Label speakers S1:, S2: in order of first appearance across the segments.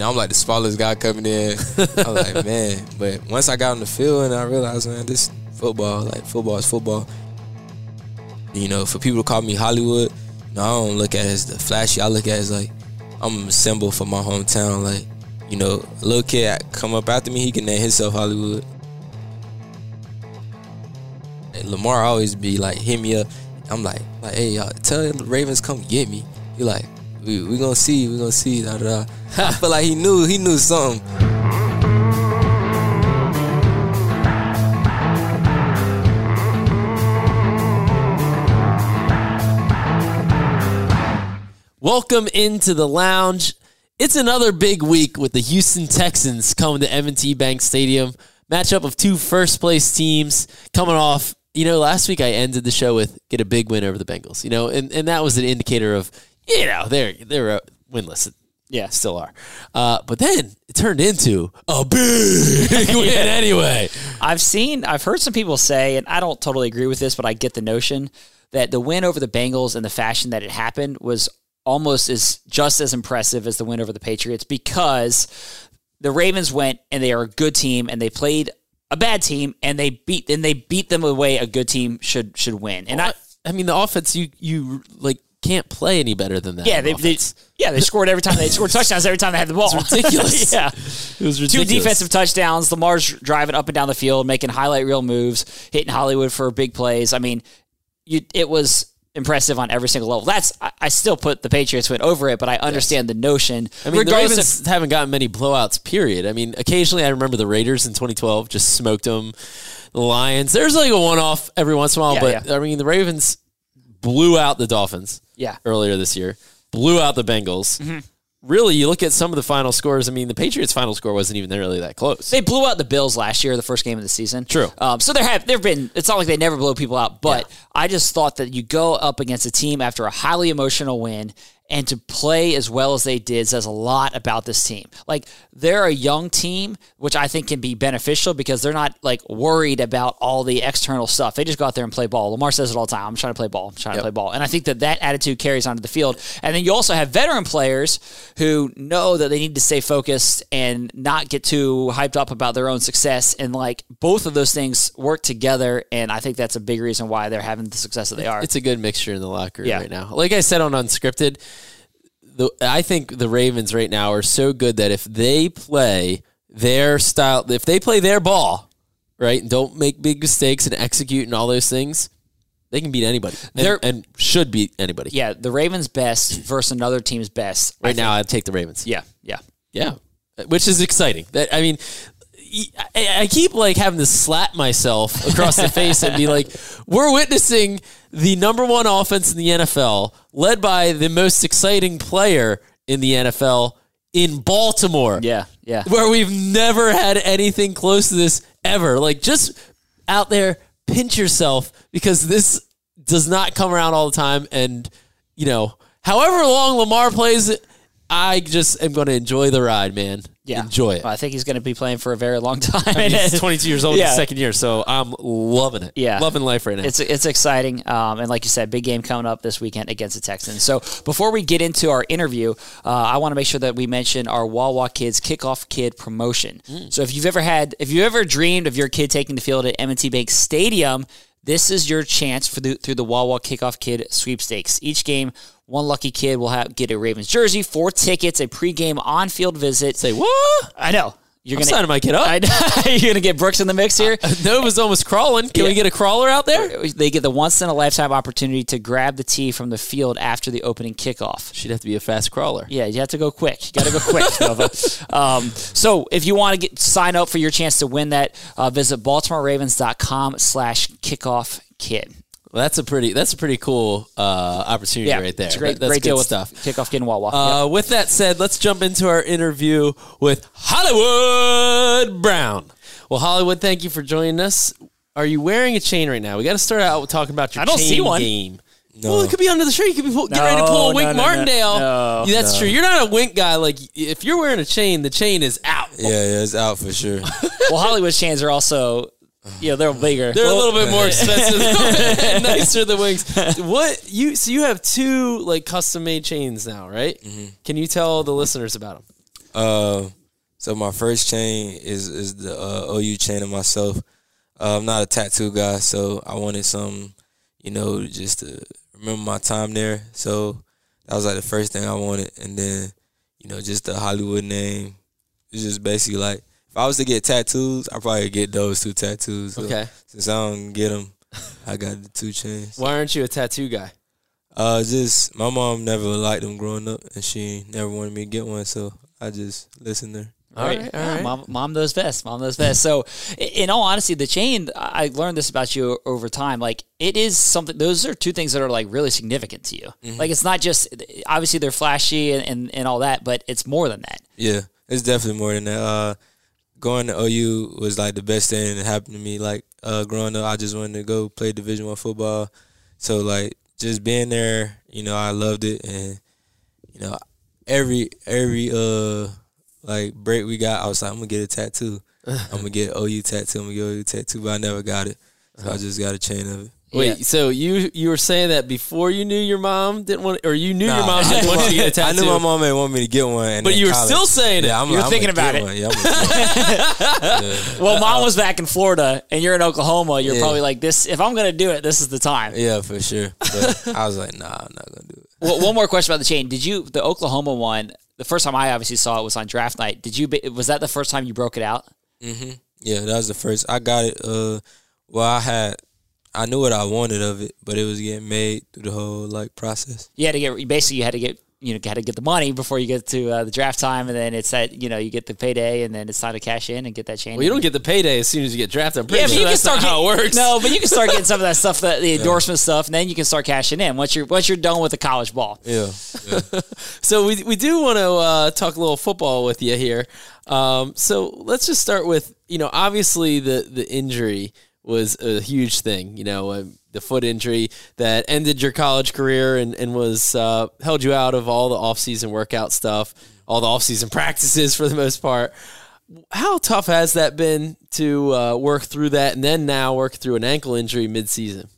S1: know, I'm like the smallest guy coming in. I'm like, man. But once I got on the field and I realized, man, this football, like football is football. You know, for people to call me Hollywood, know, I don't look at it as the flashy. I look at it as like I'm a symbol for my hometown. Like, you know, a little kid come up after me, he can name himself Hollywood. And Lamar always be like, hit me up. I'm like, like, hey, y'all, tell the Ravens come get me. He like, we we gonna see, we gonna see. Da, da. I feel like he knew, he knew something.
S2: Welcome into the lounge. It's another big week with the Houston Texans coming to M&T Bank Stadium. Matchup of two first place teams coming off. You know, last week I ended the show with get a big win over the Bengals. You know, and, and that was an indicator of you know they're they're uh, winless. Yeah, still are. Uh, but then it turned into a big win anyway.
S3: I've seen, I've heard some people say, and I don't totally agree with this, but I get the notion that the win over the Bengals and the fashion that it happened was almost as just as impressive as the win over the Patriots because the Ravens went and they are a good team and they played a bad team and they beat and they beat them the way a good team should should win. And I,
S2: I mean, the offense you you like can't play any better than that.
S3: yeah, they, they yeah they scored every time they scored touchdowns every time they had the ball.
S2: It's ridiculous.
S3: yeah.
S2: it was
S3: Two defensive touchdowns. Lamar's driving up and down the field, making highlight reel moves, hitting Hollywood for big plays. I mean, you, it was impressive on every single level. That's I, I still put the Patriots win over it, but I understand the notion.
S2: I mean, the
S3: regardless
S2: Ravens
S3: of-
S2: haven't gotten many blowouts. Period. I mean, occasionally I remember the Raiders in 2012 just smoked them. The Lions. There's like a one-off every once in a while,
S3: Yeah,
S2: but
S3: yeah.
S2: I mean, the Ravens blew out the Dolphins.
S3: Yeah.
S2: earlier this year, blew out the Bengals.
S3: Mm-hmm.
S2: Really, you look at some of the final scores. I mean, the Patriots' final score wasn't even really that close.
S3: they blew out the Bills last year, the first game of the season.
S2: True.
S3: Um, so there have there have been. It's not like they never blow people out, but I just thought that you go up against a team after a highly emotional win and to play as well as they did says a lot about this team. Like they're a young team, which I think can be beneficial because they're not like worried about all the external stuff. They just go out there and play ball. Lamar says it all the time. I'm trying to play ball. I'm trying to play ball. And I think that that attitude carries onto the field. And then you also have veteran players who know that they need to stay focused and not get too hyped up about their own success. And like both of those things work together. And I think that's a big reason why they're having the success that they are.
S2: It's a good mixture in the locker room
S3: Yeah.
S2: right now. Like I said on Unscripted, the, I think the Ravens right now are so good that if they play their style, if they play their ball, right, and don't make big mistakes and execute and all those things, they can beat anybody and,
S3: They're-
S2: and should beat anybody.
S3: yeah, the Ravens' best versus another team's best.
S2: Right now, I'd take the Ravens.
S3: Yeah, yeah.
S2: Yeah, which is exciting. That I mean, I, I keep like having to slap myself across the face and be like, "We're witnessing the number one offense in the NFL, led by the most exciting player in the NFL in Baltimore,
S3: Yeah, yeah.
S2: where we've never had anything close to this ever. Like, just out there, pinch yourself because this does not come around all the time. And you know, however long Lamar plays I just am going to enjoy the ride, man.
S3: Yeah.
S2: enjoy it.
S3: Well, I think he's going to be playing for a very long time.
S2: I mean, he's 22 years old in
S3: Yeah.
S2: his second year, so I'm loving it.
S3: Yeah.
S2: loving life right now.
S3: It's it's exciting, um, and like you said, big game coming up this weekend against the Texans. So before we get into our interview, uh, I want to make sure that we mention our Wawa Kids Kickoff Kid promotion.
S2: Mm.
S3: So if you've ever had, if you ever dreamed of your kid taking the field at M&T Bank Stadium, this is your chance for the, through the Wawa Kickoff Kid sweepstakes. Each game, one lucky kid will have get a Ravens jersey, four tickets, a pregame on-field visit.
S2: Say what?
S3: I know you're
S2: I'm
S3: gonna
S2: signing my kid up.
S3: I know. you're gonna get Brooks in the mix here.
S2: Nova's almost crawling. Can we get a crawler out there?
S3: they get the once in a lifetime opportunity to grab the tee from the field after the opening kickoff.
S2: She'd have to be a fast crawler.
S3: Yeah, you have to go quick. You got to go quick, Nova. Um, so if you want to get sign up for your chance to win that, uh, visit BaltimoreRavens.com slash kickoff kid.
S2: Well, that's a pretty that's a pretty cool uh, opportunity
S3: Yeah,
S2: right there.
S3: It's a great,
S2: That- that's
S3: great
S2: good
S3: deal with
S2: stuff.
S3: Kickoff kid and Wawa.
S2: Uh,
S3: Yep.
S2: With that said, let's jump into our interview with Hollywood Brown. Well, Hollywood, thank you for joining us. Are you wearing a chain right now? We got to start out with talking about your
S3: I don't
S2: chain
S3: see one.
S2: game.
S1: No.
S2: Well, it could be under the shirt. You could be pull, get ready to pull a Wink
S3: no, no, no,
S2: Martindale.
S3: no,
S2: Yeah, that's true. You're not a Wink guy. Like if you're wearing a chain, the chain is out.
S1: Yeah, yeah, it's out for sure.
S3: well, Hollywood chains are also, you know, they're bigger.
S2: They're a little bit more expensive, nicer than Wink's. What you? So you have two like custom made chains now, right?
S3: Mm-hmm.
S2: Can you tell the listeners about them?
S1: Uh, so my first chain is is the uh, OU chain of myself. Uh, I'm not a tattoo guy, so I wanted some, you know, just to remember my time there. So that was like the first thing I wanted, and then, you know, just the Hollywood name. It's just basically like if I was to get tattoos, I probably get those two tattoos. So
S2: Okay.
S1: Since I don't get them, I got the two chains.
S2: Why aren't you a tattoo guy?
S1: Uh, just my mom never liked them growing up, and she never wanted me to get one, so I just listened to her.
S2: All
S3: Right.
S2: right, all
S3: Yeah. Mom, mom knows best. Mom knows best. So, in all honesty, the chain, I learned this about you over time. Like, it is something, those are two things that are like really significant to you.
S2: Mm-hmm.
S3: Like, it's not just, obviously, they're flashy and, and, and all that, but it's more than that.
S1: Yeah, it's definitely more than that. Uh, going to OU was like the best thing that happened to me. Like uh, growing up, I just wanted to go play Division One football. So like just being there, you know, I loved it, and you know, every every uh like break we got, I was like, I'm gonna get a tattoo. I'm gonna get OU tattoo. I'm gonna get OU tattoo, but I never got it. So I just got a chain of it.
S2: Wait,
S3: Yeah.
S2: so you you were saying that before you knew your mom didn't want, or you knew your mom didn't want you to get a
S1: I
S2: tattoo?
S1: I knew my mom didn't want me to get one,
S2: But you were
S1: college-
S2: still saying it.
S1: Yeah, I'm,
S3: You were
S1: I'm
S3: thinking about it.
S1: One. Yeah, yeah.
S3: Well, mom was back in Florida and you're in Oklahoma. You're
S1: Yeah.
S3: probably like, this, if I'm going to do it, this is the time.
S1: Yeah, for sure. But I was like, nah, I'm not gonna do it.
S3: well, one more question about the chain. Did you, the Oklahoma one, the first time I obviously saw it was on draft night. Did you, was that the first time you broke it out?
S1: hmm Yeah, that was the first. I got it. Uh, well, I had, I knew what I wanted of it, but it was getting made through the whole like process.
S3: you had to get basically you had to get you know had to get the money before you get to uh, the draft time, and then it's that you know you get the payday, and then it's time to cash in and get that chain.
S2: well, you don't get the payday as soon as you get drafted. I'm pretty
S3: yeah, but
S2: sure
S3: you can start
S2: not how it works.
S3: No, but you can start getting some of that stuff, the, the endorsement stuff, and then you can start cashing in once you're once you're done with the college ball.
S1: Yeah, yeah.
S2: So we we do want to uh, talk a little football with you here. Um, so let's just start with you know obviously the the injury was a huge thing. You know uh, the foot injury that ended your college career and and was uh, held you out of all the off season workout stuff, all the off season practices for the most part. How tough has that been to uh, work through that and then now work through an ankle injury mid season?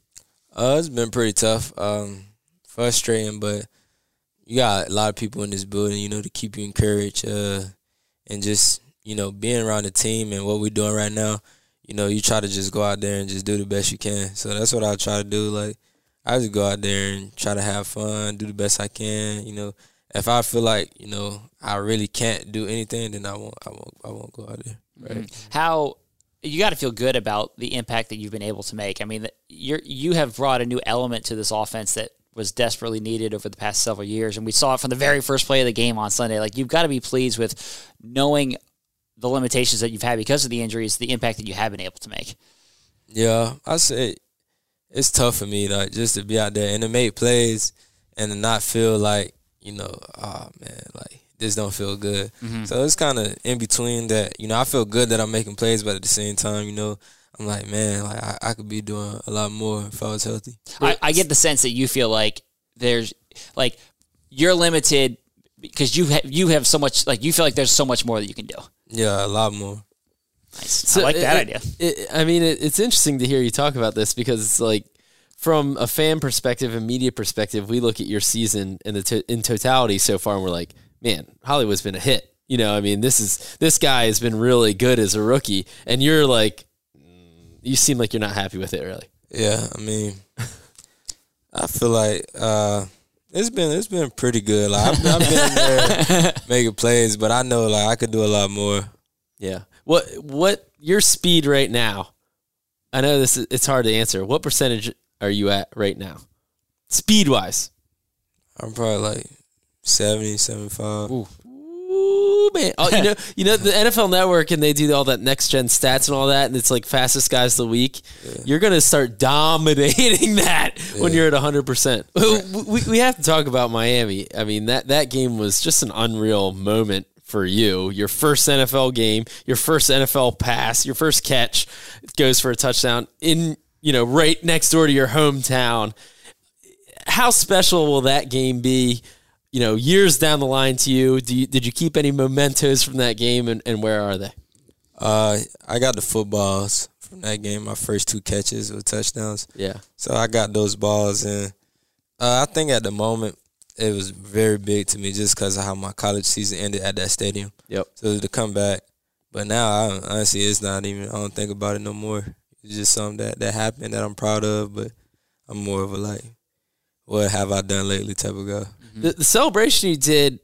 S1: Uh, it's been pretty tough, um, frustrating, but you got a lot of people in this building, you know, to keep you encouraged, uh, and just you know being around the team and what we're doing right now. You know, you try to just go out there and just do the best you can. So that's what I try to do. Like I just go out there and try to have fun, do the best I can. You know, if I feel like you know I really can't do anything, then I won't. I won't. I won't go out there. Mm-hmm. Right.
S3: How you got to feel good about the impact that you've been able to make. I mean, you're you have brought a new element to this offense that was desperately needed over the past several years, and we saw it from the very first play of the game on Sunday. Like you've got to be pleased with knowing the limitations that you've had because of the injuries, the impact that you have been able to make.
S1: Yeah, I say it's tough for me, like just to be out there and to make plays and to not feel like you know, oh man, like this don't feel good. Mm-hmm. So it's kind of in between that. You know, I feel good that I'm making plays, but at the same time, you know, I'm like, man, like I, I could be doing a lot more if I was healthy.
S3: I, I get the sense that you feel like there's like you're limited because you have you have so much like you feel like there's so much more that you can do.
S1: Yeah, a lot more.
S3: Nice. I like that
S2: it-
S3: idea.
S2: it- I mean, it, it's interesting to hear you talk about this because it's like, from a fan perspective and media perspective, we look at your season in the to- in totality so far, and we're like, man, Hollywood's been a hit. You know, I mean, this is this guy has been really good as a rookie, and you're like, mm, you seem like you're not happy with it, really.
S1: Yeah, I mean, I feel like uh, it's been it's been pretty good. Like I've, I've been there making plays, but I know like I could do a lot more.
S2: Yeah. What what your speed right now? I know this is it's hard to answer. What percentage are you at right now? Speed wise.
S1: I'm probably like 70, 75.
S2: Ooh man! Oh, you know, you know the NFL Network, and they do all that next gen stats and all that, and it's like fastest guys of the week. You're gonna start dominating that when you're at 100. percent We we have to talk about Miami. I mean that that game was just an unreal moment for you. Your first NFL game, your first NFL pass, your first catch goes for a touchdown in you know right next door to your hometown how special will that game be? You know, years down the line to you. Do you did you keep any mementos from that game, and, and where are they?
S1: Uh, I got the footballs from that game. My first two catches were touchdowns.
S2: Yeah,
S1: So I got those balls, and uh, I think at the moment, it was very big to me just because of how my college season ended at that stadium.
S2: Yep.
S1: So to come back, but now I honestly it's not even I don't think about it no more. It's just something that that happened that I'm proud of, but I'm more of a like, what have I done lately type of guy.
S2: The, the celebration you did,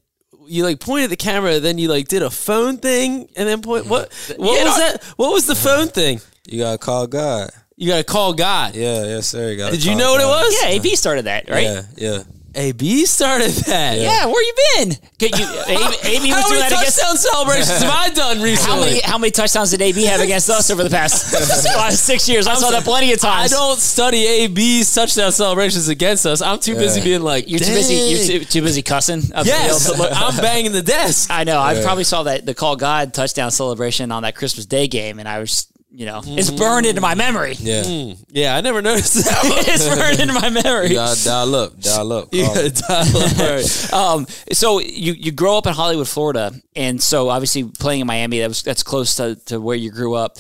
S2: you like pointed the camera, then you like did a phone thing, and then point. What? What
S3: Yeah,
S2: was
S3: no-
S2: that? What was the phone thing?
S1: You gotta call God.
S2: You got to call God.
S1: Yeah, yes sir. gotta
S2: Did you
S1: call
S2: know what it
S1: God.
S2: was?
S3: Yeah, AB started that, right?
S1: Yeah, yeah.
S2: AB started that.
S3: Yeah, where you been? Get you, AB, AB was
S2: How
S3: doing
S2: many
S3: that against.
S2: touchdown celebrations have I done recently?
S3: How many how many touchdowns did AB have against us over the past last six years? I saw that plenty of times.
S2: I
S3: times.
S2: don't study AB's touchdown celebrations against us. I'm too busy
S1: Yeah.
S2: being like,
S3: You're too busy. You're too, too busy cussing. up the
S2: Yes,
S3: field.
S2: look, I'm banging the desk.
S3: I know. I probably saw that the call God touchdown celebration on that Christmas Day game, and I was, you know, it's burned into my memory.
S1: Yeah.
S2: Yeah, I never noticed that.
S3: it's burned into my memory.
S1: You gotta dial up, dial up.
S2: You
S1: call.
S2: dial up, right.
S3: Um, so you you grow up in Hollywood, Florida, and so obviously playing in Miami, that was that's close to, to where you grew up.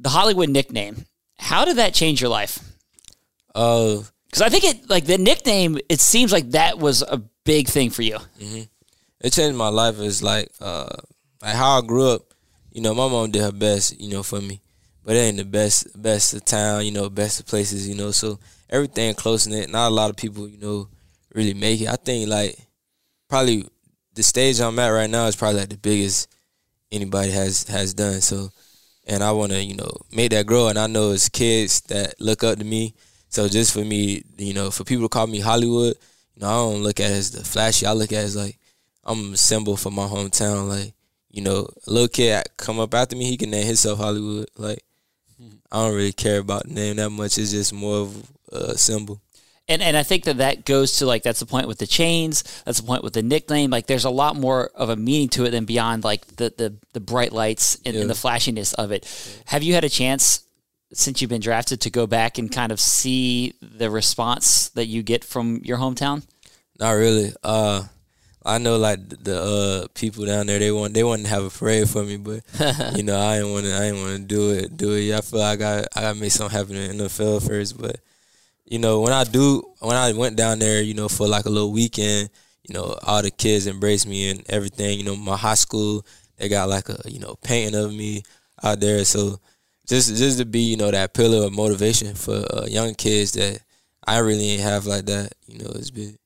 S3: The Hollywood nickname, how did that change your life?
S1: Uh,
S3: Because I think it like the nickname, it seems like that was a big thing for you.
S1: it changed my life. Is like, uh, like how I grew up. You know, my mom did her best. You know, for me, but it ain't the best, best of town. You know, best of places. You know, so everything close in it. Not a lot of people, you know, really make it. I think like probably the stage I'm at right now is probably like the biggest anybody has has done. So, and I want to you know make that grow. And I know it's kids that look up to me. So just for me, you know, for people to call me Hollywood, you know, I don't look at it as the flashy. I look at it as like I'm a symbol for my hometown. Like you know, a little kid come up after me, he can name himself Hollywood. Like I don't really care about the name that much. It's just more of a symbol.
S3: And and I think that that goes to like that's the point with the chains. That's the point with the nickname. Like there's a lot more of a meaning to it than beyond like the the, the bright lights and, and the flashiness of it. Have you had a chance since you've been drafted to go back and kind of see the response that you get from your hometown?
S1: Not really. Uh, I know like the uh, people down there they want they want to have a parade for me, but you know I didn't want to I didn't want to do it do it. I feel like I got I got to make something happen in the NFL first, but you know when I do when I went down there, you know for like a little weekend, you know all the kids embraced me and everything. You know my high school they got like a you know painting of me out there, so just just to be you know that pillar of motivation for uh, young kids that I really ain't have like that. You know it's big.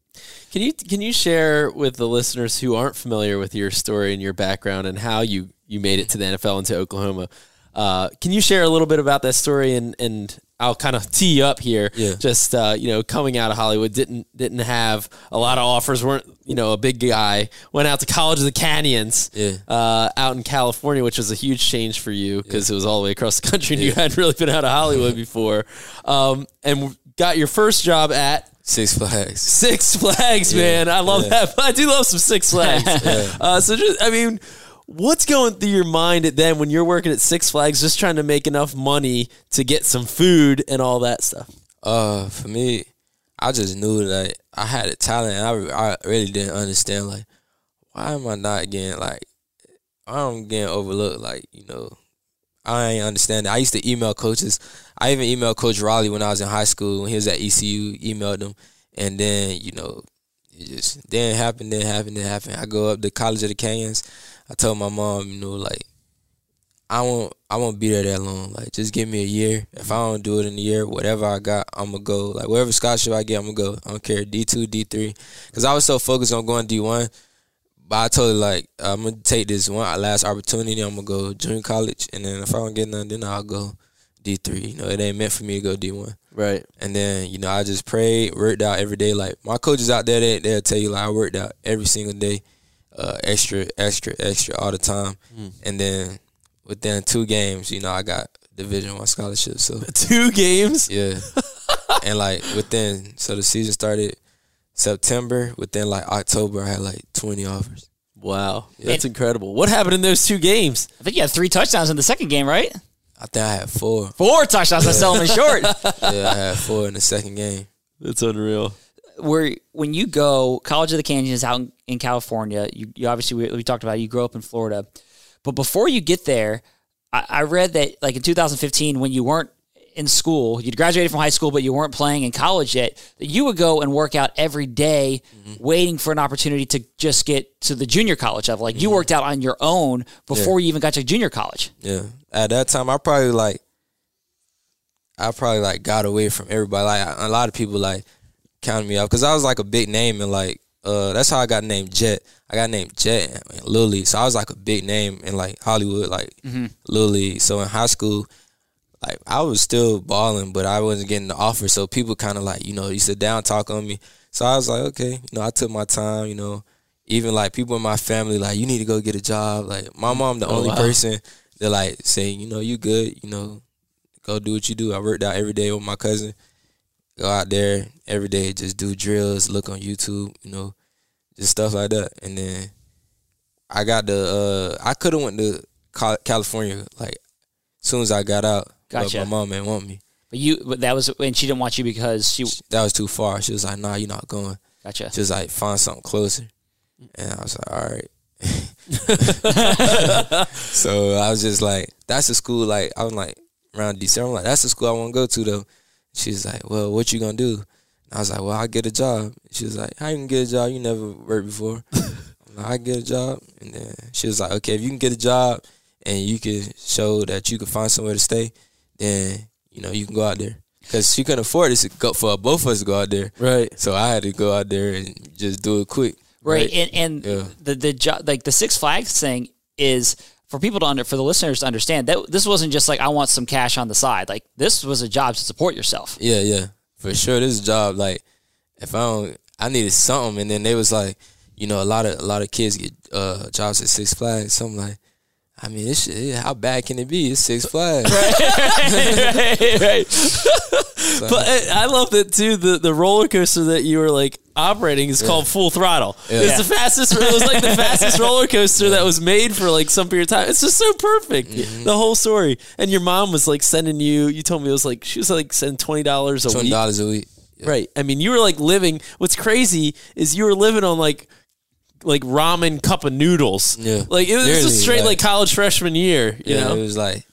S2: Can you can you share with the listeners who aren't familiar with your story and your background and how you you made it to the NFL and to Oklahoma? Uh, can you share a little bit about that story and and I'll kind of tee you up here.
S1: Yeah.
S2: Just uh, you know, coming out of Hollywood, didn't didn't have a lot of offers. weren't you know a big guy. Went out to College of the Canyons.
S1: Yeah.
S2: Uh, out in California, which was a huge change for you because it was all the way across the country, and you hadn't really been out of Hollywood before. Um, and got your first job at
S1: Six Flags.
S2: Six Flags, man. I love that. I do love some Six Flags. uh, so, just, I mean, what's going through your mind at then when you're working at Six Flags, just trying to make enough money to get some food and all that stuff?
S1: Uh, for me, I just knew that I had a talent. And I I really didn't understand like why am I not getting like I'm getting overlooked. Like you know, I ain't understand. I used to email coaches. I even emailed Coach Riley when I was in high school when he was at ECU. Emailed him, and then you know, it just didn't happen. Didn't happen. Didn't happen. I go up to College of the Canyons. I told my mom, you know, like I won't I won't be there that long. Like just give me a year. If I don't do it in a year, whatever I got, I'm gonna go. Like whatever scholarship I get, I'm gonna go. I don't care D two, D three, because I was so focused on going D one. But I told her like I'm gonna take this one last opportunity. I'm gonna go junior college, and then if I don't get none, then I'll go D three. You know, it ain't meant for me to go D one.
S2: Right.
S1: And then you know I just prayed, worked out every day. Like my coaches out there, they they'll tell you like I worked out every single day, uh, extra, extra, extra all the time. And then within two games, you know I got Division One scholarship. So
S2: Two games.
S1: yeah, and like within so the season started September. Within like October, I had like twenty offers.
S2: Wow. That's incredible. What happened in those two games?
S3: I think you had three touchdowns in the second game, right?
S1: I think I had four.
S3: Four touchdowns. I sell them short.
S1: Yeah, I had four in the second game.
S2: That's unreal.
S3: Where when you go, College of the Canyons out in, in California, you, you obviously we, we talked about it, you grew up in Florida, but before you get there, I, I read that like in 2015 when you weren't in school, you'd graduated from high school, but you weren't playing in college yet, that you would go and work out every day mm-hmm. waiting for an opportunity to just get to the junior college level. Like you mm-hmm. worked out on your own before you even got to junior college.
S1: Yeah. At that time, I probably like, I probably like got away from everybody. Like a lot of people like counted me out because I was like a big name and like uh that's how I got named Jet. I got named Jet League. So I was like a big name in like Hollywood, like mm-hmm. League. So in high school, like I was still balling, but I wasn't getting the offer. So people kind of like you know used to down talk on me. So I was like, okay, you know, I took my time. You know, even like people in my family, like you need to go get a job. Like my mom, the only
S2: wow.
S1: person that like say, you know, you good. You know, go do what you do. I worked out every day with my cousin. Go out there every day, just do drills, look on YouTube, you know, just stuff like that. And then I got the uh I could have went to California like as soon as I got out.
S3: Gotcha.
S1: But my mom didn't want me.
S3: But you, but that was, and she didn't want you because she,
S1: That was too far. She was like, "Nah, you're not going.
S3: gotcha.
S1: She was like find something closer." And I was like, "All right." so I was just like, "That's the school." Like I was like around December, I'm like, "That's the school I want to go to." Though she's like, "Well, what you gonna do?" And I was like, "Well, I get a job." She was like, "How you can get a job? You never worked before." I'm like, I get a job, and then she was like, "Okay, if you can get a job and you can show that you can find somewhere to stay, then you know you can go out there." Because she couldn't afford it go for both of us to go out there.
S2: Right.
S1: So I had to go out there and just do it quick.
S3: Right. And and
S1: Yeah.
S3: the the jo- like the Six Flags thing is for people to under for the listeners to understand that this wasn't just like I want some cash on the side. Like this was a job to support yourself.
S1: Yeah, yeah, for sure. This job, like, if I don't, I needed something, and then they was like, you know, a lot of a lot of kids get uh, jobs at Six Flags. So I'm like, I mean, this shit, how bad can it be? It's Six Flags.
S2: right. but uh, I love that too. The the roller coaster that you were like operating is called Full Throttle. It's the fastest. It was like the fastest roller coaster that was made for like some period of time. It's just so perfect.
S1: Mm-hmm.
S2: The whole story. And your mom was like sending you. You told me it was like she was like sending twenty dollars a week.
S1: Twenty dollars a week.
S2: Right. I mean, you were like living. What's crazy is you were living on like like ramen cup of noodles.
S1: Yeah.
S2: Like it was
S1: Literally,
S2: just straight
S1: like-
S2: like college freshman year. You
S1: yeah,
S2: know.
S1: it was like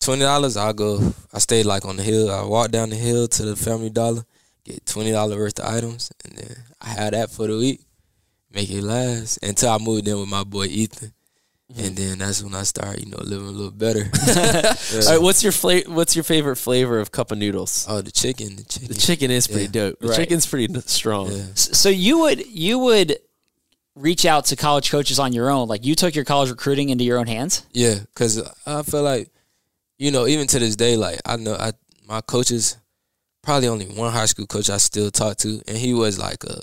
S1: twenty dollars. I go. I stayed like on the hill. I walked down the hill to the Family Dollar, get twenty dollars worth of items, and then I had that for the week. Make it last until I moved in with my boy Ethan, mm-hmm. and then that's when I started, you know, living a little better.
S2: All right. What's your fla- What's your favorite flavor of cup of noodles?
S1: oh, the chicken, the chicken,
S2: The chicken is pretty
S1: Yeah.
S2: dope. The
S3: Right.
S2: chicken's pretty strong.
S1: Yeah.
S3: So you would you would reach out to college coaches on your own. Like you took your college recruiting into your own hands.
S1: Yeah, cause I feel like, you know, even to this day, like I know I my coaches, probably only one high school coach I still talk to, and he was like a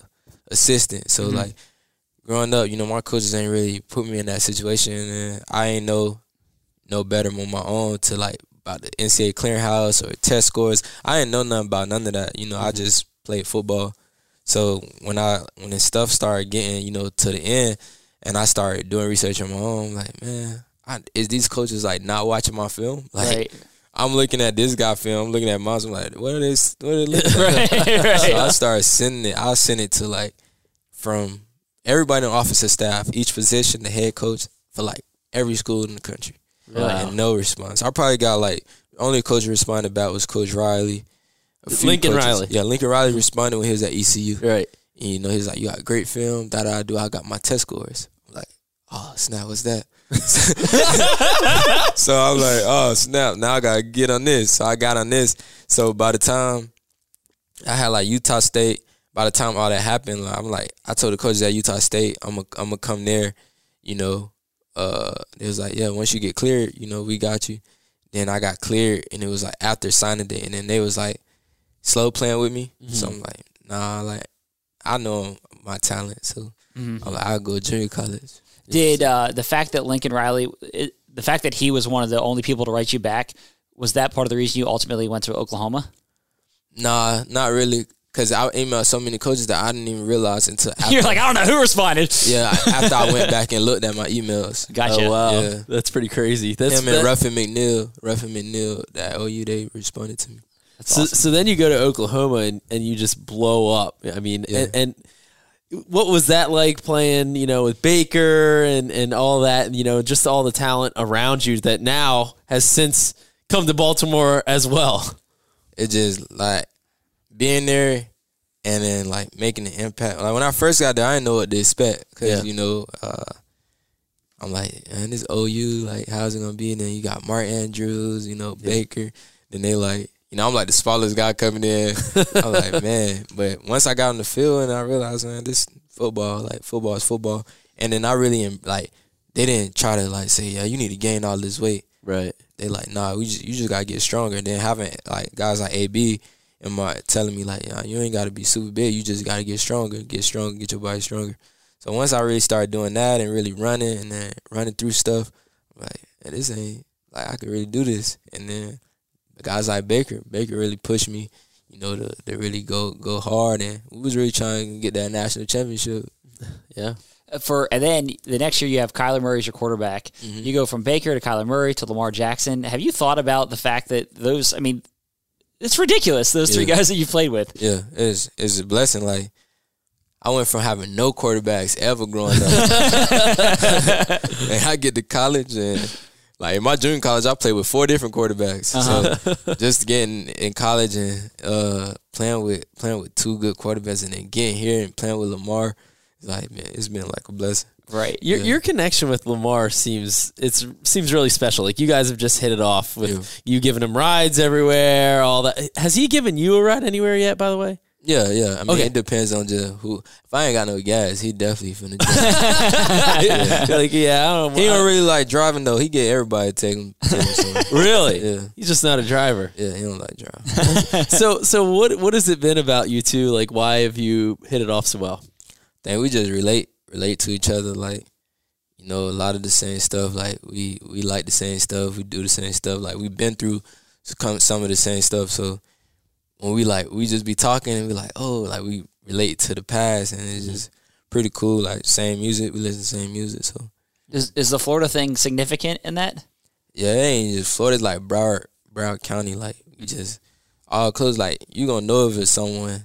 S1: assistant. So mm-hmm. like growing up, you know, my coaches ain't really put me in that situation, and I ain't know no better on my own to like about the NCAA clearinghouse or test scores. I ain't know nothing about none of that. You know, I mm-hmm. just played football. So when I when this stuff started getting you know to the end, and I started doing research on my own, I'm like man, I, is these coaches like not watching my film? Like
S3: Right.
S1: I'm looking at this guy film, I'm looking at mine. I'm like, what are they? What are they looking at? So I started sending it. I'll send it to like from everybody in the office and staff, each position, the head coach for like every school in the country,
S2: Wow.
S1: and no response. I probably got like only coach responded back was Coach Riley.
S2: Lincoln
S1: coaches-
S2: Riley.
S1: yeah, Lincoln Riley responded when he was at ECU.
S2: Right.
S1: And, you know, he's like, "You got great film." That I do. I got my test scores. I'm like, oh snap, what's that? so I'm like, oh snap, now I gotta get on this. So I got on this. So by the time I had like Utah State, by the time all that happened, like, I'm like, I told the coaches at Utah State, I'm gonna I'm gonna come there. You know, uh, it was like, yeah, once you get cleared, you know, we got you. Then I got cleared, and it was like after signing day, and then they was like slow playing with me. So I'm like, nah, like I know my talent, so I'm like, I'll go junior college.
S3: Did uh, the fact that Lincoln Riley, it, the fact that he was one of the only people to write you back, was that part of the reason you ultimately went to Oklahoma?
S1: Nah, not really. Cause I emailed so many coaches that I didn't even realize until after,
S3: You're like, I don't know who responded.
S1: yeah after I went back and looked at my emails.
S3: Gotcha.
S2: Oh wow,
S1: Yeah.
S2: that's pretty crazy. That's
S1: Him and
S2: that-
S1: Ruffin McNeill, Ruffin McNeill, that OU they responded to me.
S2: So, so then you go to Oklahoma and, and you just blow up. I mean,
S1: Yeah.
S2: and, and what was that like playing? You know, with Baker and and all that. and, You know, just all the talent around you that now has since come to Baltimore as well.
S1: it just like being there and then like making an impact. Like when I first got there, I didn't know what to expect because
S2: Yeah.
S1: you know uh, I'm like, man, this OU, like, how's it gonna be? And then you got Mark Andrews, you know, Baker. Then they like, you know, I'm like the smallest guy coming in. I'm like, man. But once I got on the field and I realized, man, this football, like football is football. And then I really am like, they didn't try to like say, yeah, you need to gain all this weight.
S2: Right.
S1: They like, nah, we just you just gotta get stronger. And then having like guys like AB and my telling me like, nah, you ain't gotta be super big. You just gotta get stronger, get stronger, get your body stronger. So once I really started doing that and really running and then running through stuff, I'm like, "Man, this ain't like I could really do this. And then the guys like Baker, Baker really pushed me, you know, to, to really go go hard. And we was really trying to get that national championship.
S2: Yeah.
S3: for and then the next year you have Kyler Murray as your quarterback.
S1: Mm-hmm.
S3: You go from Baker to Kyler Murray to Lamar Jackson. Have you thought about the fact that those? I mean, it's ridiculous. Those three guys that you played with.
S1: Yeah, it's it's a blessing. Like I went from having no quarterbacks ever growing up, and I get to college and like in my junior college, I played with four different quarterbacks. So just getting in college and uh, playing with playing with two good quarterbacks, and then getting here and playing with Lamar, it's like man, it's been like a blessing.
S3: Right.
S2: Your
S1: Yeah.
S2: your connection with Lamar seems it's seems really special. Like you guys have just hit it off with
S1: Yeah.
S2: you giving him rides everywhere, all that. Has he given you a ride anywhere yet? By the way,
S1: Yeah, yeah. I mean,
S2: Okay.
S1: it depends on just who. If I ain't got no gas, he definitely finna. Drive.
S2: like yeah, I don't.
S1: he don't really like driving though. He get everybody to take him. Take him somewhere.
S2: really.
S1: Yeah.
S2: He's just not a driver.
S1: Yeah, he don't like driving.
S2: so so what what has it been about you two? Like why have you hit it off so well?
S1: Then we just relate relate to each other like you know a lot of the same stuff like we we like the same stuff we do the same stuff like we've been through some some of the same stuff so when we like we just be talking and we like oh like we relate to the past and it's just pretty cool like same music we listen to the same music so
S3: Is is the Florida thing significant in that?
S1: yeah it ain't just Florida's like Broward Broward County like we just all close like you gonna know if it's someone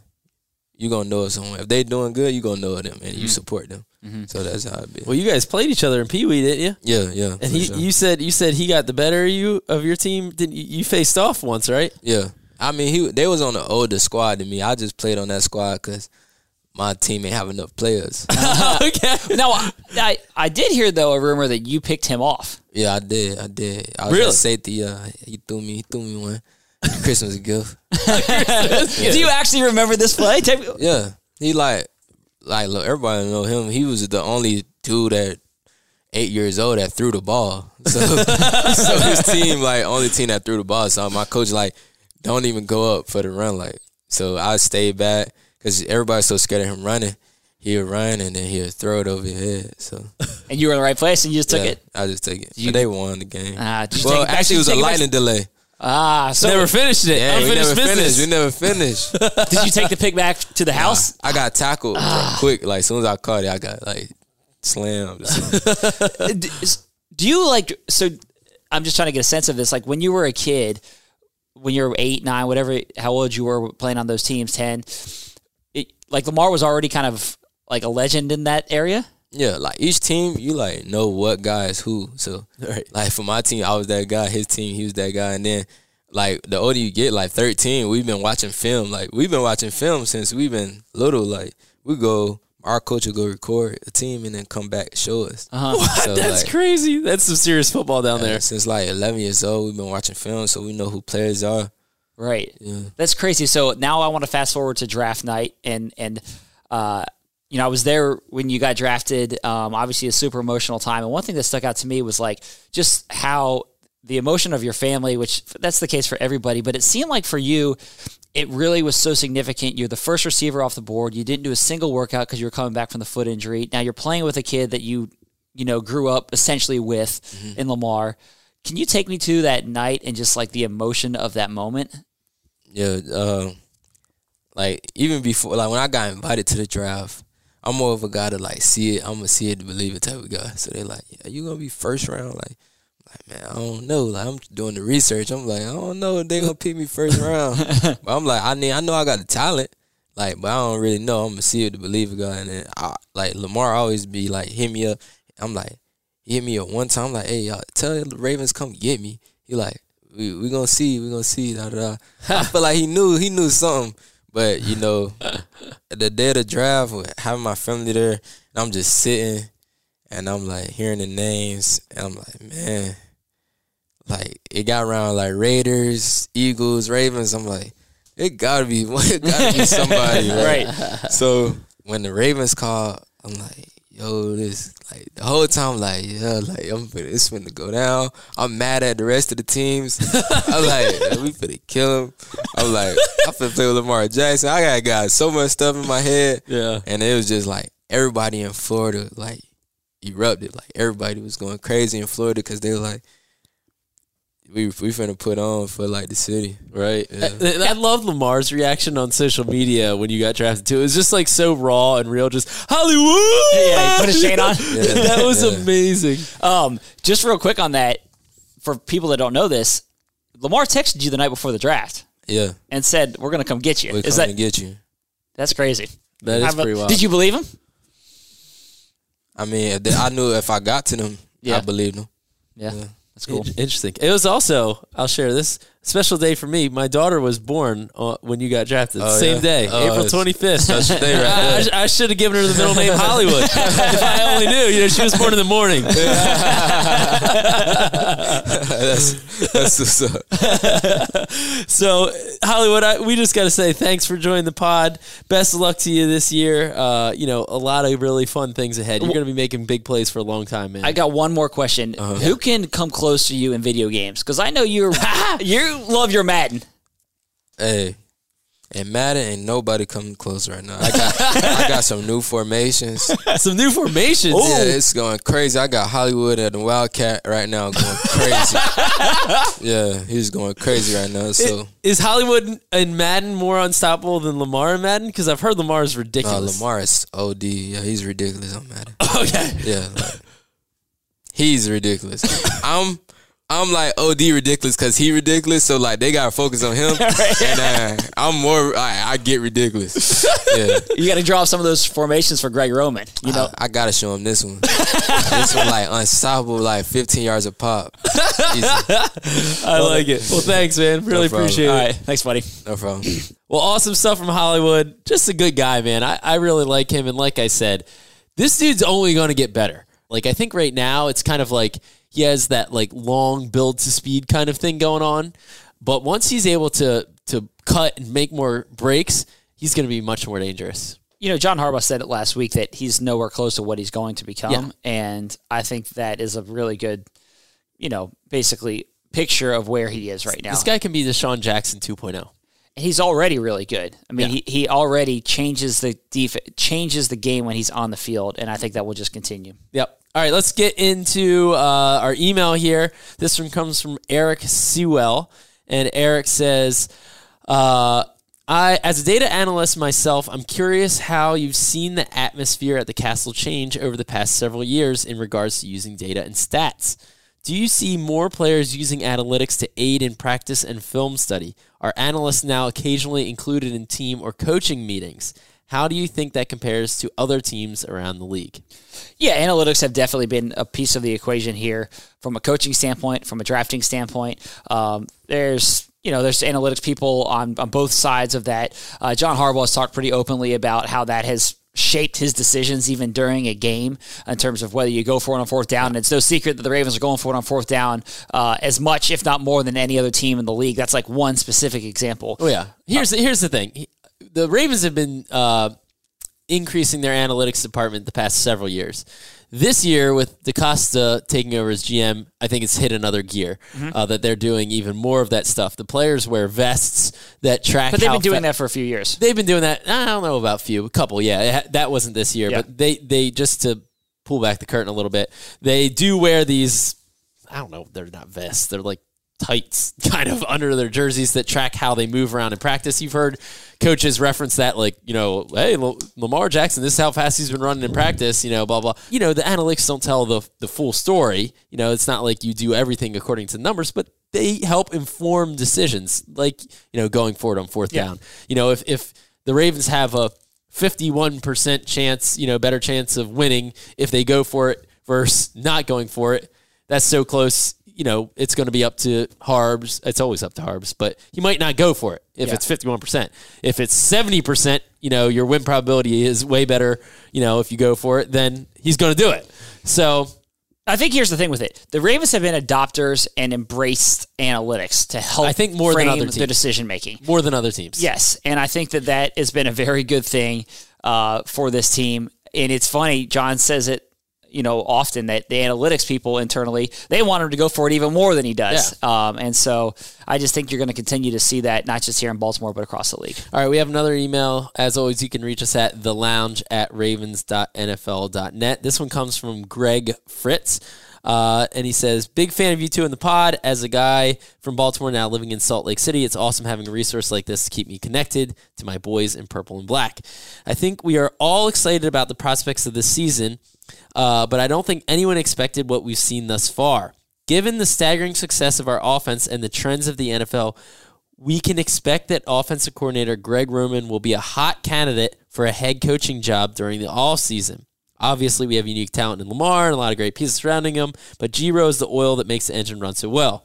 S1: you gonna know if someone if they doing good you gonna know them and you mm-hmm. support them mm-hmm. so that's how it be
S2: Well, you guys played each other in Pee Wee, didn't you?
S1: yeah yeah
S2: And he,
S1: sure.
S2: you said you said he got the better of you of your team. Didn't you, you faced off once, right?
S1: Yeah, I mean, he they was on the older squad than me. I just played on that squad because my team ain't have enough players.
S2: okay.
S3: No, I, I I did hear though a rumor that you picked him off.
S1: yeah, I did. I did. I was
S2: Really?
S1: at safety. Uh, he threw me. He threw me one Christmas gift.
S3: Do you actually remember this play? Take-
S1: Yeah, he like like look, everybody know him. He was the only dude at eight years old that threw the ball. So so his team like only team that threw the ball. So my coach like don't even go up for the run. Like so I stayed back because everybody's so scared of him running. He'll run and then he'll throw it over your head. So
S3: And you were in the right place and you just took
S1: yeah,
S3: it.
S1: I just took it.
S3: You-
S1: but they won the game.
S3: Ah, did you
S1: well,
S3: take
S1: actually, it was a
S3: you back-
S1: lightning delay.
S3: Ah, so
S2: Never finished it.
S1: Yeah, we never
S2: business.
S1: finished. We never finished.
S3: did you take the pick back to the house?
S1: I got tackled
S3: Ah.
S1: quick. Like as soon as I caught it, I got like slammed.
S3: D- Do you like so? I'm just trying to get a sense of this. Like when you were a kid, when you were eight, nine, whatever, how old you were playing on those teams, ten. It, like Lamar was already kind of like a legend in that area.
S1: Yeah, like each team, you like know what guy is who. So, like for my team, I was that guy. His team, he was that guy. And then, like the older you get, like thirteen, we've been watching film. Like we've been watching film since we've been little. Like we go, our coach will go record a team and then come back and show us.
S3: Uh-huh.
S1: So,
S2: That's
S1: like,
S2: crazy. That's some serious football down there.
S1: since like eleven years old, we've been watching film, so we know who players are.
S3: Right.
S1: Yeah.
S3: That's crazy. So now I want to fast forward to draft night and and uh you know, I was there when you got drafted. Um, obviously, a super emotional time. And one thing that stuck out to me was like just how the emotion of your family, which that's the case for everybody, but it seemed like for you, it really was so significant. You're the first receiver off the board. You didn't do a single workout because you were coming back from the foot injury. Now you're playing with a kid that you, you know, grew up essentially with in Lamar. Can you take me to that night and just like the emotion of that moment?
S1: Yeah, uh, like even before, like when I got invited to the draft, I'm more of a guy to like see it. I'm gonna see it to believe it type of guy. So they're like, "Yeah, you gonna be first round?" Like, like man, I don't know. Like I'm doing the research. I'm like, I don't know. if They gonna pick me first round, but I'm like, I need. I know I got the talent. Like, but I don't really know. I'm gonna see it to believe it, guy. And then, I, like Lamar always be like, hit me up. I'm like, he hit me up one time. I'm like, hey, y'all, tell the Ravens come get me. He like, we we gonna see, we gonna see. Da, da, da. I feel like he knew he knew something, but you know, the day of the draft, with having my family there, and I'm just sitting, and I'm like hearing the names, and I'm like, man, like it got around like Raiders, Eagles, Ravens. I'm like, it gotta be, it gotta be somebody, right?
S3: Right.
S1: So when the Ravens called, I'm like, yo, this like the whole time, like, yeah, like I'm finna, it's finna go down. I'm mad at the rest of the teams. I'm like, we finna kill him. I'm like, I finna play with Lamar Jackson. I got got so much stuff in my head,
S2: Yeah.
S1: and it was just like everybody in Florida like erupted. Like everybody was going crazy in Florida because they were like. We we finna put on for like the city,
S2: Right.
S1: Yeah.
S2: I, I love Lamar's reaction on social media when you got drafted too. It was just like so raw and real, just Hollywood.
S3: Yeah, he put a shade on.
S1: Yeah.
S2: that was
S1: Yeah.
S2: amazing.
S3: Um, just real quick on that, for people that don't know this, Lamar texted you the night before the draft
S1: Yeah,
S3: and said, "We're going to come get you."
S1: we
S3: Is
S1: coming
S3: that
S1: to get you.
S3: that's crazy?
S2: That
S3: How
S2: is
S3: about-
S2: pretty wild.
S3: Did you believe him?
S1: I mean, if they- I knew if I got to them,
S3: Yeah.
S1: I believed them.
S3: Yeah,
S1: Yeah.
S3: that's cool.
S2: In- Interesting. It was also, I'll share this special day for me. My daughter was born uh, when you got drafted.
S1: Oh,
S2: Same
S1: yeah?
S2: day,
S1: Oh,
S2: April
S1: it's-
S2: 25th.
S1: special day right
S2: I,
S1: there.
S2: I should have given her the middle name Hollywood. if I only knew, you know, she was born in the morning.
S1: that's that's what's up.
S2: So, Hollywood, I, we just got to say thanks for joining the pod. Best of luck to you this year. Uh, you know, a lot of really fun things ahead. You're going to be making big plays for a long time, man.
S3: I got one more question.
S1: Uh-huh.
S3: Who can come close to you in video games? Because I know you're you're you love your Madden.
S1: Hey, and Madden ain't nobody coming close right now. I got I got some new formations.
S2: Some new formations.
S1: Yeah, it's going crazy. I got Hollywood and the Wildcat right now going crazy. yeah, he's going crazy right now. So
S2: Is Hollywood and Madden more unstoppable than Lamar and Madden? Because I've heard Lamar is
S1: uh,
S2: ridiculous.
S1: Lamar is OD. Yeah, he's ridiculous on Madden.
S2: Okay.
S1: Yeah, like, he's ridiculous. I'm I'm like OD ridiculous because he ridiculous. So like they gotta focus on him, and uh, I'm more. I, I get ridiculous. Yeah,
S3: You got to draw up some of those formations for Greg Roman. You know,
S1: I, I gotta show him this one. this one like unstoppable, like 15 yards of pop. Easy.
S2: I like it. Well, thanks, man. Really
S1: problem.
S2: appreciate it.
S3: right, thanks, buddy.
S1: No problem.
S2: Well, awesome stuff from Hollywood. Just a good guy, man. I, I really like him. And like I said, this dude's only going to get better. Like, I think right now it's kind of like he has that like long build to speed kind of thing going on. But once he's able to to cut and make more breaks, he's going to be much more dangerous.
S3: You know, John Harbaugh said it last week that he's nowhere close to what he's going to become,
S2: Yeah.
S3: and I think that is a really good, you know, basically picture of where he is right now.
S2: This guy can be the DeSean Jackson oh. 2.0.
S3: he's already really good. I mean,
S2: Yeah.
S3: he, he already changes the def- changes the game when he's on the field, and I think that will just continue.
S2: Yep. All right, let's get into uh, our email here. This one comes from Eric Sewell, and Eric says, uh, "I, as a data analyst myself, I'm curious how you've seen the atmosphere at the castle change over the past several years in regards to using data and stats." Do you see more players using analytics to aid in practice and film study? Are analysts now occasionally included in team or coaching meetings? How do you think that compares to other teams around the league?
S3: Yeah, analytics have definitely been a piece of the equation here from a coaching standpoint, from a drafting standpoint. Um, there's you know there's analytics people on on both sides of that. Uh, John Harbaugh has talked pretty openly about how that has shaped his decisions even during a game in terms of whether you go for it on fourth down. And it's no secret that the Ravens are going for it on fourth down uh, as much, if not more, than any other team in the league. That's like one specific example.
S2: Oh yeah. Here's the, here's the thing. The Ravens have been uh, increasing their analytics department the past several years. This year, with DeCosta taking over as GM, I think it's hit another gear
S3: Mm-hmm.
S2: uh, that they're doing even more of that stuff. The players wear vests that track.
S3: But they've been doing that for a few years.
S2: They've been doing that. I don't know about a few, a couple. Yeah, ha- that wasn't this year,
S3: Yeah.
S2: but they they just to pull back the curtain a little bit. They do wear these. I don't know. They're not vests. They're like tights, kind of under their jerseys that track how they move around in practice. You've heard coaches reference that, like you know, hey, Lamar Jackson, this is how fast he's been running in practice. You know, blah blah. You know, the analytics don't tell the the full story. You know, it's not like you do everything according to numbers, but they help inform decisions, like you know, going forward on fourth
S3: Yeah.
S2: down. You know, if if the Ravens have a 51% chance, you know, better chance of winning if they go for it versus not going for it. That's so close. You know, it's going to be up to Harbs. It's always up to Harbs, but he might not go for it if
S3: Yeah.
S2: it's 51%. If it's 70%, you know, your win probability is way better, you know, if you go for it, then he's going to do it. So,
S3: I think here's the thing with it: the Ravens have been adopters and embraced analytics to help.
S2: I think more than other
S3: the
S2: teams.
S3: decision making.
S2: more than other teams.
S3: Yes, and I think that that has been a very good thing uh, for this team. And it's funny, John says it, you know, often that the analytics people internally they want him to go for it even more than he does. Um, and so I just think you're going to continue to see that not just here in Baltimore but across the league.
S2: All right, we have another email. As always, you can reach us at the lounge at ravens.nfl.net. This one comes from Greg Fritz. Uh, and he says, Big fan of you two in the pod. As a guy from Baltimore now living in Salt Lake City, it's awesome having a resource like this to keep me connected to my boys in purple and black. I think we are all excited about the prospects of this season, uh, but I don't think anyone expected what we've seen thus far. Given the staggering success of our offense and the trends of the NFL, we can expect that offensive coordinator Greg Roman will be a hot candidate for a head coaching job during the all season. Obviously, we have unique talent in Lamar and a lot of great pieces surrounding him, but G-Ro is the oil that makes the engine run so well.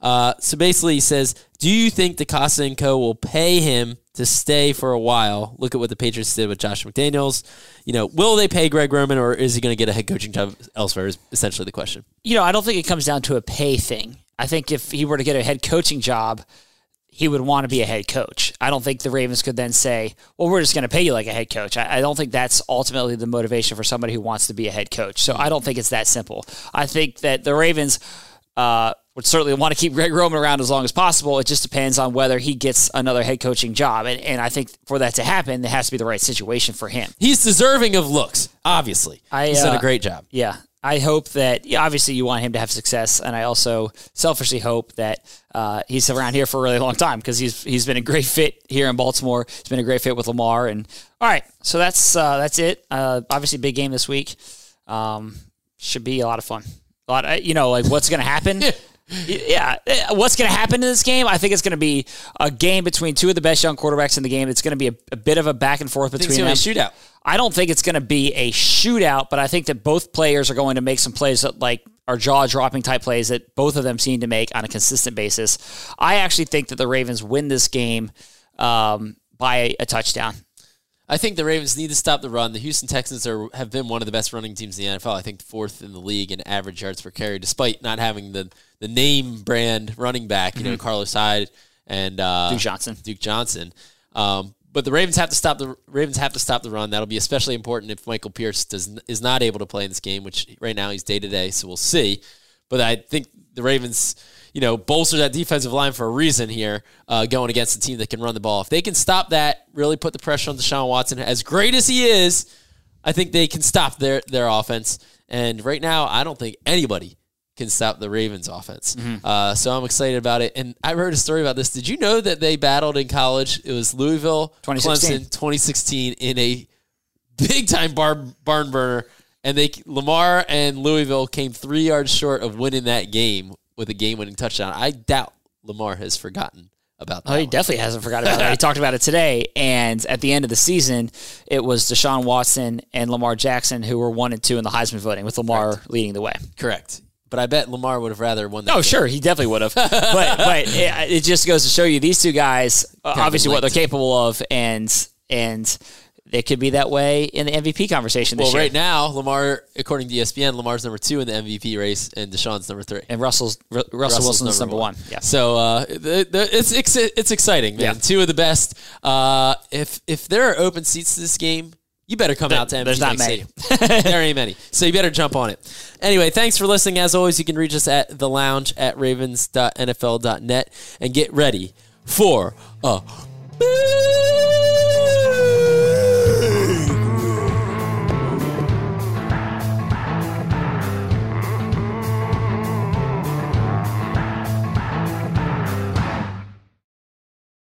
S2: Uh, so basically, he says, "Do you think DeCosta and Co. will pay him to stay for a while? Look at what the Patriots did with Josh McDaniels. You know, will they pay Greg Roman, or is he going to get a head coaching job elsewhere? Is essentially the question.
S3: You know, I don't think it comes down to a pay thing. I think if he were to get a head coaching job, he would want to be a head coach. I don't think the Ravens could then say, well, we're just going to pay you like a head coach. I, I don't think that's ultimately the motivation for somebody who wants to be a head coach. So I don't think it's that simple. I think that the Ravens uh, would certainly want to keep Greg Roman around as long as possible. It just depends on whether he gets another head coaching job. And, and I think for that to happen, there has to be the right situation for him.
S2: He's deserving of looks. Obviously,
S3: I,
S2: he's done
S3: uh,
S2: a great job.
S3: Yeah. I hope that obviously you want him to have success, and I also selfishly hope that uh, he's around here for a really long time because he's he's been a great fit here in Baltimore. He's been a great fit with Lamar, and all right, so that's uh, that's it. Uh, obviously, big game this week. Um, should be a lot of fun. A lot, of, you know, like what's going to happen. Yeah, uh, what's going to happen in this game? I think it's going to be a game between two of the best young quarterbacks in the game. It's going to be a, a bit of a back and forth between them.
S2: be a shootout.
S3: I don't think it's going to be a shootout, but I think that both players are going to make some plays that like are jaw dropping type plays that both of them seem to make on a consistent basis. I actually think that the Ravens win this game um, by a, a touchdown.
S2: I think the Ravens need to stop the run. The Houston Texans are have been one of the best running teams in the NFL. I think fourth in the league in average yards per carry, despite not having the the name brand running back. You know, Carlos Hyde and uh,
S3: Duke Johnson.
S2: Duke Johnson. Um, but the Ravens have to stop the Ravens have to stop the run. That'll be especially important if Michael Pierce does is not able to play in this game, which right now he's day to day. So we'll see. But I think the Ravens, you know, bolster that defensive line for a reason here, uh, going against a team that can run the ball. If they can stop that, really put the pressure on Deshaun Watson, as great as he is, I think they can stop their their offense. And right now, I don't think anybody can stop the Ravens offense. Uh, so I'm excited about it. And I heard a story about this. Did you know that they battled in college? It was Louisville,
S3: 2016.
S2: Clemson, 2016 in a big time bar, barn burner. And they Lamar and Louisville came three yards short of winning that game with a game winning touchdown. I doubt Lamar has forgotten about that.
S3: Oh, he
S2: one.
S3: definitely hasn't forgotten about that. He talked about it today. And at the end of the season, it was Deshaun Watson and Lamar Jackson who were one and two in the Heisman voting, with Lamar leading the way.
S2: Correct. But I bet Lamar would have rather won that.
S3: Oh,
S2: game.
S3: sure, he definitely would have. but but it, it just goes to show you these two guys, uh, what they're capable of, and and they could be that way in the MVP conversation this
S2: Well, right now, Lamar, according to ESPN, Lamar's number two in the MVP race, and Deshaun's number three.
S3: and Russell's Ru- Russell
S2: Russell's
S3: Wilson's number, one. Yeah.
S2: So uh, the, the, it's, it's it's exciting, man.
S3: Yeah.
S2: Two of the best. Uh, if if there are open seats to this game, you better come out to MT
S3: there's not many.
S2: There ain't many, so you better jump on it. Anyway, thanks for listening. As always, you can reach us at the lounge at ravens.nfl.net and get ready for a